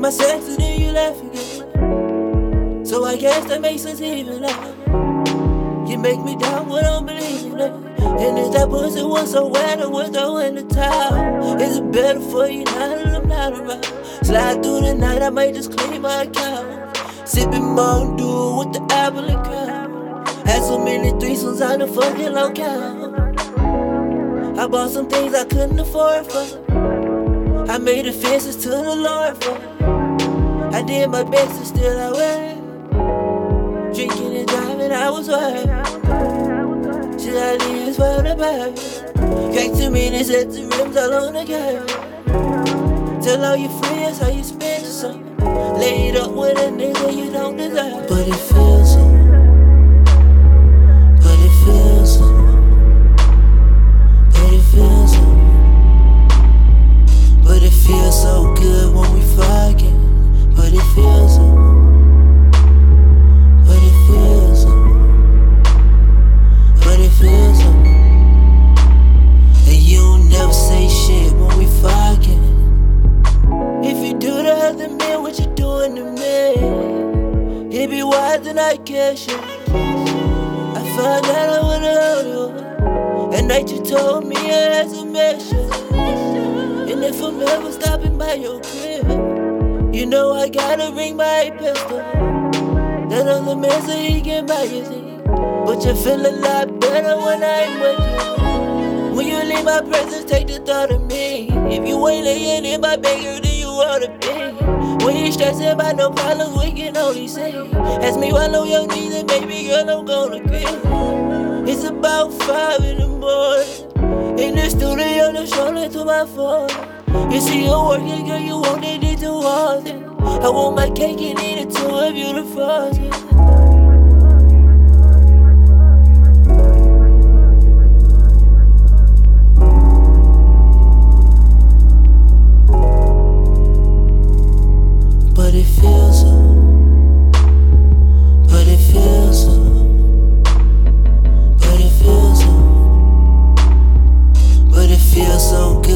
my sex and then you left again. So I guess that makes us even love. You make me doubt what I'm believing in. And if that pussy was so wet, I would throw in the towel. Is it better for you now that I'm not around? Slide through the night, I might just clean my account. Sipping Mountain Dew with the apple and crown. Had so many threesomes on the fucking locale. I bought some things I couldn't afford for. I made offenses to the Lord for. Did my best and still I went. Drinking and driving, I was worried. Should I leave this world about? Cracked too many sets of rims all on the girl. Tell all your friends how you spend summer. Laid up with a nigga you don't deserve. But it feels I found out I would have you. And night you told me had some measure. And if I'm ever stopping by your crib, you know I gotta ring my pistol. That other man say he can buy you. But you feel a lot better when I'm with you. When you leave my presence, take the thought of me. If you ain't laying in my bed, girl, then you ought to be. Stressing about no problems, we can only say. Ask me while on your knees, and baby girl, I'm gonna quit. It's about five in the morning. In the studio, the shoulder to my phone. You see you working, girl, you want it to it. I want my cake and eat it too the frozen. so good.